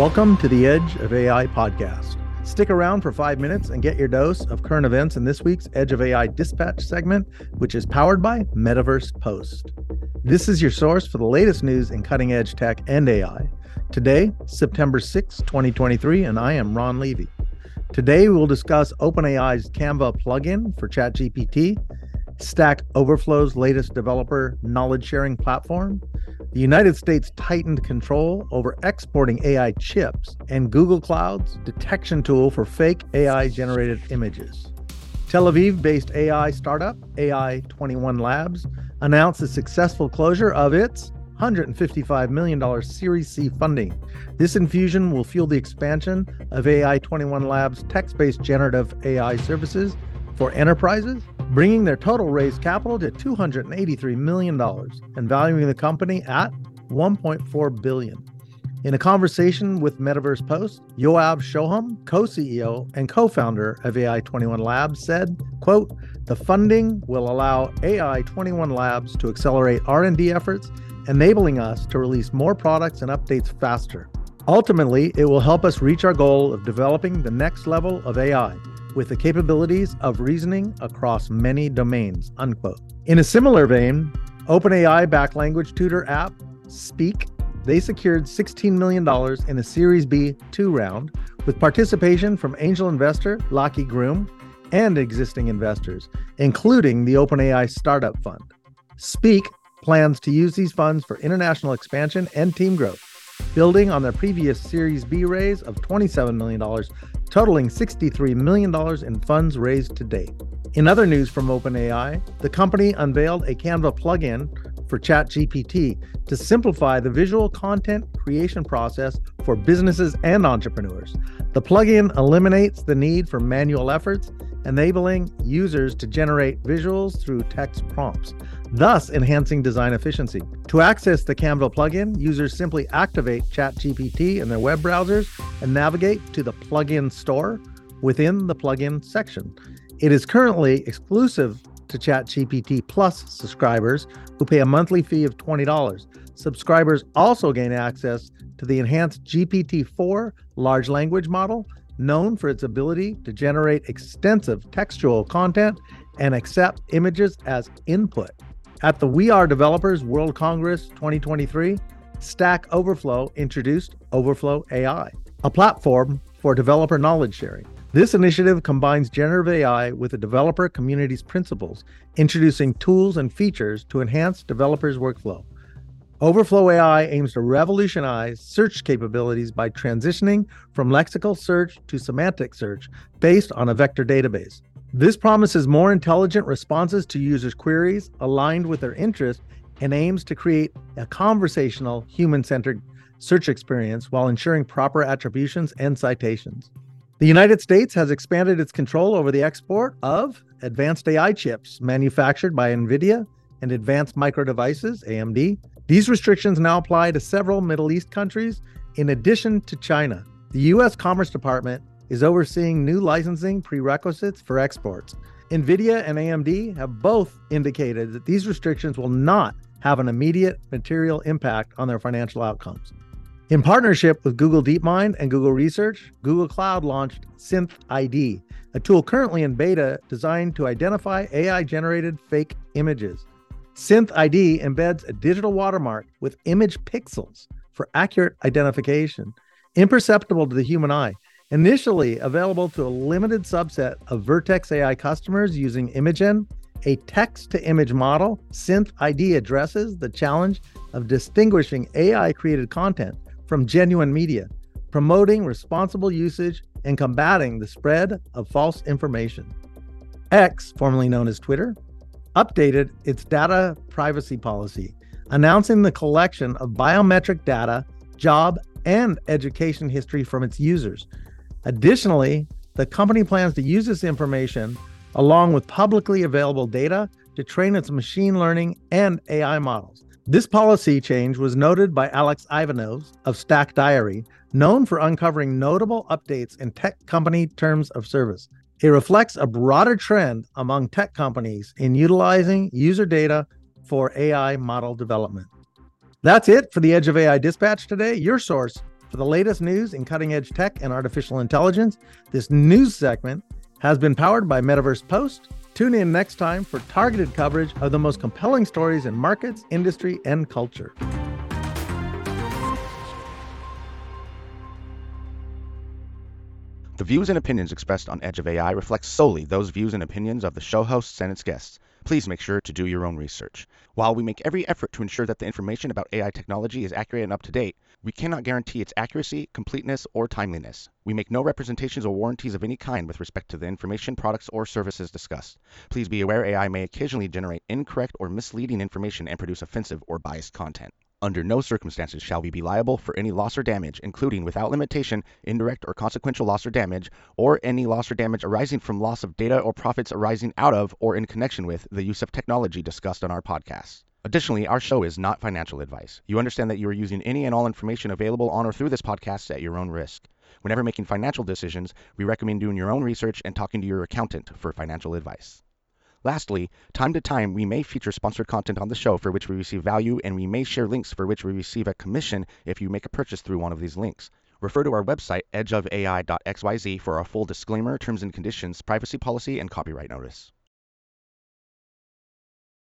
Welcome to the Edge of AI podcast. Stick around for five minutes and get your dose of current events in this week's Edge of AI dispatch segment, which is powered by Metaverse Post. This is your source for the latest news in cutting edge tech and AI. Today, September 6, 2023, and I am Ron Levy. Today, we will discuss OpenAI's Canva plugin for ChatGPT, Stack Overflow's latest developer knowledge sharing platform, the United States tightened control over exporting AI chips, and Google Cloud's detection tool for fake AI generated images. Tel Aviv based AI startup AI 21 Labs announced the successful closure of its $155 million Series C funding. This infusion will fuel the expansion of AI 21 Labs' text based generative AI services for enterprises, bringing their total raised capital to $283 million and valuing the company at 1.4 billion. In a conversation with Metaverse Post, Yoav Shoham, co-CEO and co-founder of AI21 Labs, said, quote, "The funding will allow AI21 Labs to accelerate R&D efforts enabling us to release more products and updates faster. Ultimately, it will help us reach our goal of developing the next level of AI with the capabilities of reasoning across many domains. Unquote. In a similar vein, OpenAI backed language tutor app Speak, they secured $16 million in a Series B 2 round with participation from angel investor Lachie Groom and existing investors, including the OpenAI Startup Fund. Speak plans to use these funds for international expansion and team growth, building on their previous Series B raise of $27 million, totaling $63 million in funds raised to date. In other news from OpenAI, the company unveiled a Canva plugin for ChatGPT to simplify the visual content creation process for businesses and entrepreneurs. The plugin eliminates the need for manual efforts, enabling users to generate visuals through text prompts thus enhancing design efficiency. To access the Canva plugin, users simply activate ChatGPT in their web browsers and navigate to the plugin store within the plugin section. It is currently exclusive to ChatGPT Plus subscribers who pay a monthly fee of $20. Subscribers also gain access to the enhanced GPT 4 large language model, known for its ability to generate extensive textual content and accept images as input. At the We Are Developers World Congress 2023, Stack Overflow introduced Overflow AI, a platform for developer knowledge sharing. This initiative combines generative AI with the developer community's principles, introducing tools and features to enhance developers' workflow. Overflow AI aims to revolutionize search capabilities by transitioning from lexical search to semantic search based on a vector database. This promises more intelligent responses to users' queries aligned with their interests and aims to create a conversational, human centered search experience while ensuring proper attributions and citations. The United States has expanded its control over the export of advanced AI chips manufactured by NVIDIA and Advanced Micro Devices, AMD. These restrictions now apply to several Middle East countries in addition to China. The U.S. Commerce Department is overseeing new licensing prerequisites for exports. NVIDIA and AMD have both indicated that these restrictions will not have an immediate material impact on their financial outcomes. In partnership with Google DeepMind and Google Research, Google Cloud launched Synth ID, a tool currently in beta designed to identify AI generated fake images. Synth ID embeds a digital watermark with image pixels for accurate identification, imperceptible to the human eye, Initially available to a limited subset of Vertex AI customers using Imagen, a text to image model, Synth ID addresses the challenge of distinguishing AI created content from genuine media, promoting responsible usage and combating the spread of false information. X, formerly known as Twitter, updated its data privacy policy, announcing the collection of biometric data, job, and education history from its users Additionally, the company plans to use this information along with publicly available data to train its machine learning and AI models. This policy change was noted by Alex Ivanov of Stack Diary, known for uncovering notable updates in tech company terms of service. It reflects a broader trend among tech companies in utilizing user data for AI model development. That's it for the Edge of AI Dispatch today, your source For the latest news in cutting edge tech and artificial intelligence, this news segment has been powered by Metaverse Post. Tune in next time for targeted coverage of the most compelling stories in markets, industry, and culture. The views and opinions expressed on Edge of AI reflect solely those views and opinions of the show hosts and its guests. Please make sure to do your own research. While we make every effort to ensure that the information about AI technology is accurate and up to date, we cannot guarantee its accuracy, completeness, or timeliness. We make no representations or warranties of any kind with respect to the information, products, or services discussed. Please be aware AI may occasionally generate incorrect or misleading information and produce offensive or biased content. Under no circumstances shall we be liable for any loss or damage, including without limitation, indirect or consequential loss or damage, or any loss or damage arising from loss of data or profits arising out of or in connection with the use of technology discussed on our podcast. Additionally, our show is not financial advice. You understand that you are using any and all information available on or through this podcast at your own risk. Whenever making financial decisions, we recommend doing your own research and talking to your accountant for financial advice. Lastly, time to time we may feature sponsored content on the show for which we receive value, and we may share links for which we receive a commission if you make a purchase through one of these links. Refer to our website, edgeofai.xyz, for our full disclaimer, terms and conditions, privacy policy, and copyright notice.